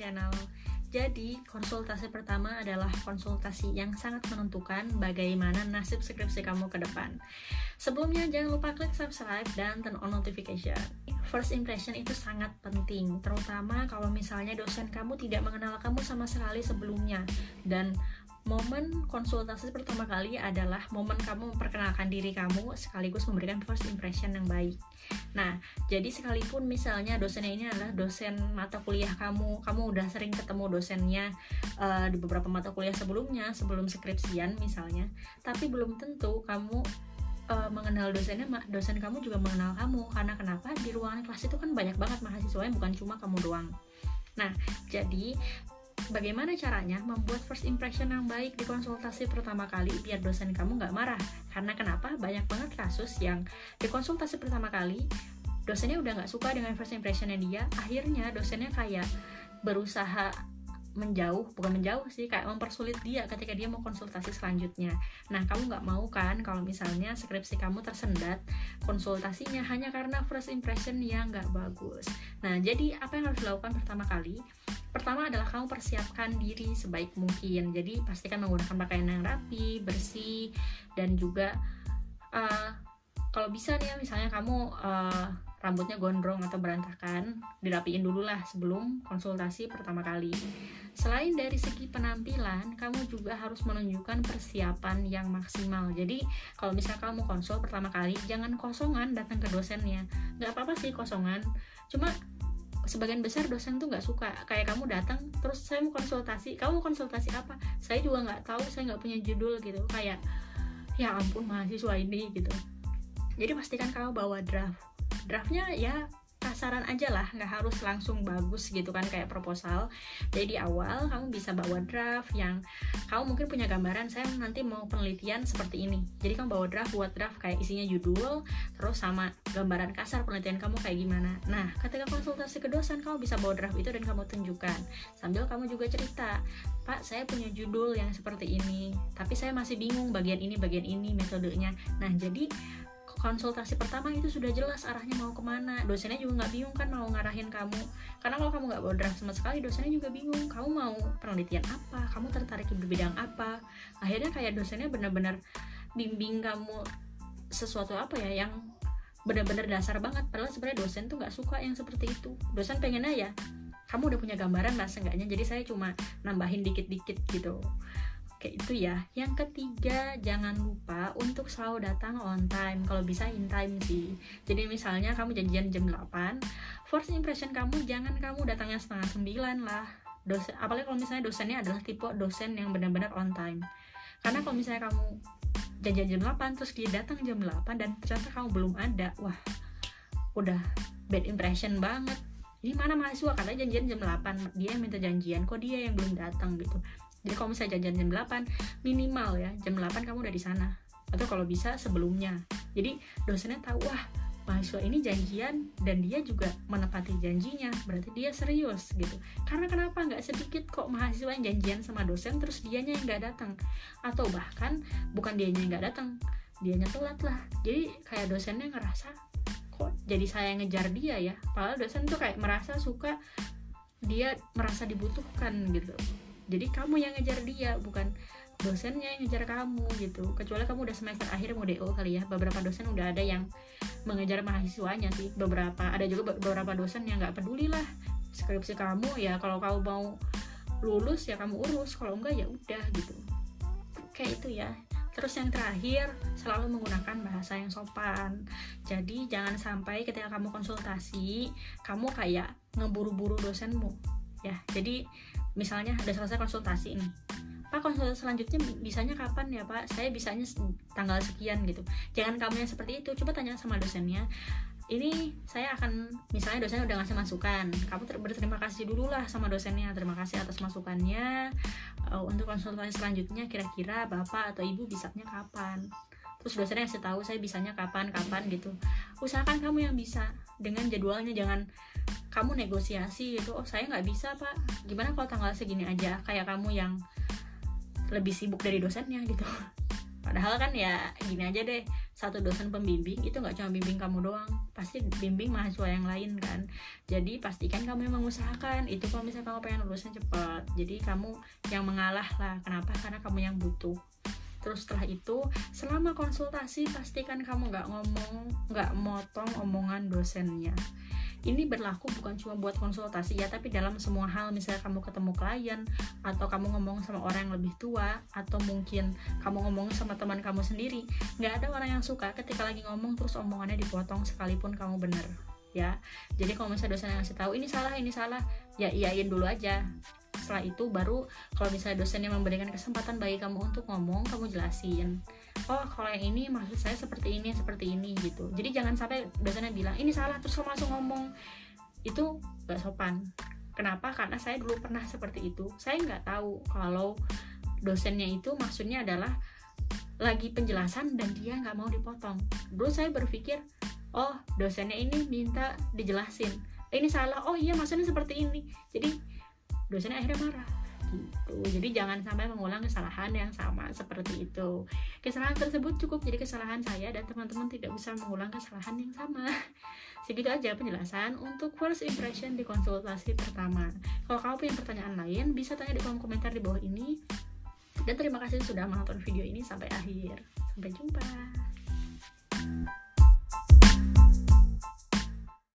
channel. Jadi, konsultasi pertama adalah konsultasi yang sangat menentukan bagaimana nasib skripsi kamu ke depan. Sebelumnya, jangan lupa klik subscribe dan turn on notification. First impression itu sangat penting, terutama kalau misalnya dosen kamu tidak mengenal kamu sama sekali sebelumnya dan momen konsultasi pertama kali adalah momen kamu memperkenalkan diri kamu sekaligus memberikan first impression yang baik. Nah, jadi sekalipun misalnya dosennya ini adalah dosen mata kuliah kamu, kamu udah sering ketemu dosennya uh, di beberapa mata kuliah sebelumnya, sebelum skripsian misalnya, tapi belum tentu kamu uh, mengenal dosennya, dosen kamu juga mengenal kamu. Karena kenapa? Di ruangan kelas itu kan banyak banget mahasiswanya, bukan cuma kamu doang. Nah, jadi bagaimana caranya membuat first impression yang baik di konsultasi pertama kali biar dosen kamu nggak marah? Karena kenapa? Banyak banget kasus yang di konsultasi pertama kali dosennya udah nggak suka dengan first impressionnya dia. Akhirnya dosennya kayak berusaha menjauh bukan menjauh sih kayak mempersulit dia ketika dia mau konsultasi selanjutnya. Nah kamu nggak mau kan kalau misalnya skripsi kamu tersendat konsultasinya hanya karena first impression yang nggak bagus. Nah jadi apa yang harus dilakukan pertama kali pertama adalah kamu persiapkan diri sebaik mungkin. Jadi pastikan menggunakan pakaian yang rapi bersih dan juga uh, kalau bisa nih misalnya kamu uh, rambutnya gondrong atau berantakan dirapiin dulu lah sebelum konsultasi pertama kali. Selain dari segi penampilan kamu juga harus menunjukkan persiapan yang maksimal. Jadi kalau misalnya kamu konsul pertama kali jangan kosongan datang ke dosennya. Nggak apa-apa sih kosongan. Cuma sebagian besar dosen tuh nggak suka. Kayak kamu datang terus saya mau konsultasi. Kamu mau konsultasi apa? Saya juga nggak tahu saya nggak punya judul gitu. Kayak ya ampun mahasiswa ini gitu. Jadi pastikan kamu bawa draft. Draftnya ya kasaran aja lah nggak harus langsung bagus gitu kan kayak proposal. Jadi di awal kamu bisa bawa draft yang kamu mungkin punya gambaran saya nanti mau penelitian seperti ini. Jadi kamu bawa draft buat draft kayak isinya judul terus sama gambaran kasar penelitian kamu kayak gimana. Nah ketika konsultasi ke dosen kamu bisa bawa draft itu dan kamu tunjukkan. Sambil kamu juga cerita Pak, saya punya judul yang seperti ini, tapi saya masih bingung bagian ini, bagian ini, metodenya. Nah, jadi konsultasi pertama itu sudah jelas arahnya mau ke mana. Dosennya juga nggak bingung kan mau ngarahin kamu. Karena kalau kamu nggak draft sama sekali dosennya juga bingung. Kamu mau penelitian apa? Kamu tertarik di bidang apa? Akhirnya kayak dosennya benar-benar bimbing kamu sesuatu apa ya yang benar-benar dasar banget. Padahal sebenarnya dosen tuh nggak suka yang seperti itu. Dosen pengennya ya kamu udah punya gambaran lah seenggaknya. Jadi saya cuma nambahin dikit-dikit gitu kayak itu ya. Yang ketiga jangan lupa untuk selalu datang on time. Kalau bisa in time sih. Jadi misalnya kamu janjian jam 8 first impression kamu jangan kamu datangnya setengah sembilan lah. Dosen apalagi kalau misalnya dosennya adalah tipe dosen yang benar-benar on time. Karena kalau misalnya kamu janjian jam 8 terus dia datang jam 8 dan ternyata kamu belum ada wah udah bad impression banget. Ini mana mahasiswa katanya janjian jam 8 dia yang minta janjian kok dia yang belum datang gitu jadi kalau misalnya janjian jam 8 minimal ya jam 8 kamu udah di sana. Atau kalau bisa sebelumnya. Jadi dosennya tahu wah mahasiswa ini janjian dan dia juga menepati janjinya. Berarti dia serius gitu. Karena kenapa? Nggak sedikit kok mahasiswa yang janjian sama dosen terus dianya yang nggak datang. Atau bahkan bukan dianya yang nggak datang dianya telat lah. Jadi kayak dosennya ngerasa kok jadi saya ngejar dia ya? Padahal dosen tuh kayak merasa suka dia merasa dibutuhkan gitu jadi kamu yang ngejar dia bukan dosennya yang ngejar kamu gitu. Kecuali kamu udah semester akhir mau DO kali ya beberapa dosen udah ada yang mengejar mahasiswanya sih. Beberapa ada juga beberapa dosen yang nggak peduli lah skripsi kamu. Ya kalau kamu mau lulus ya kamu urus kalau enggak ya udah gitu. Kayak itu ya. Terus yang terakhir selalu menggunakan bahasa yang sopan. Jadi jangan sampai ketika kamu konsultasi kamu kayak ngeburu-buru dosenmu. Ya jadi misalnya udah selesai konsultasi ini Pak konsultasi selanjutnya bisanya kapan ya Pak? Saya bisanya tanggal sekian gitu. Jangan kamu yang seperti itu, coba tanya sama dosennya. Ini saya akan misalnya dosennya udah ngasih masukan, kamu berterima kasih dulu lah sama dosennya. Terima kasih atas masukannya. Uh, untuk konsultasi selanjutnya kira-kira Bapak atau Ibu bisanya kapan? Terus dosennya kasih tahu saya bisanya kapan kapan gitu. Usahakan kamu yang bisa dengan jadwalnya jangan kamu negosiasi gitu oh saya nggak bisa pak. Gimana kalau tanggal segini aja? Kayak kamu yang lebih sibuk dari dosennya gitu. Padahal kan ya gini aja deh satu dosen pembimbing itu nggak cuma bimbing kamu doang pasti bimbing mahasiswa yang lain kan. Jadi pastikan kamu yang mengusahakan itu kalau misalnya kamu pengen lulusnya cepat jadi kamu yang mengalah lah kenapa? Karena kamu yang butuh terus setelah itu selama konsultasi pastikan kamu nggak ngomong nggak motong omongan dosennya. Ini berlaku bukan cuma buat konsultasi ya tapi dalam semua hal. Misalnya kamu ketemu klien atau kamu ngomong sama orang yang lebih tua atau mungkin kamu ngomong sama teman kamu sendiri. Nggak ada orang yang suka ketika lagi ngomong terus omongannya dipotong sekalipun kamu bener ya. Jadi kalau misalnya dosen yang ngasih tahu ini salah ini salah ya iyain dulu aja setelah itu baru kalau misalnya dosennya memberikan kesempatan bagi kamu untuk ngomong kamu jelasin oh kalau yang ini maksud saya seperti ini seperti ini gitu. Jadi jangan sampai dosennya bilang ini salah terus kamu langsung ngomong. Itu gak sopan. Kenapa? Karena saya dulu pernah seperti itu. Saya nggak tahu kalau dosennya itu maksudnya adalah lagi penjelasan dan dia nggak mau dipotong. Dulu saya berpikir oh dosennya ini minta dijelasin. Ini salah. Oh iya maksudnya seperti ini. Jadi dosennya akhirnya marah gitu. Jadi jangan sampai mengulang kesalahan yang sama seperti itu. Kesalahan tersebut cukup jadi kesalahan saya dan teman-teman tidak bisa mengulang kesalahan yang sama. Segitu aja penjelasan untuk first impression di konsultasi pertama. Kalau kamu punya pertanyaan lain bisa tanya di kolom komentar di bawah ini. Dan terima kasih sudah menonton video ini sampai akhir. Sampai jumpa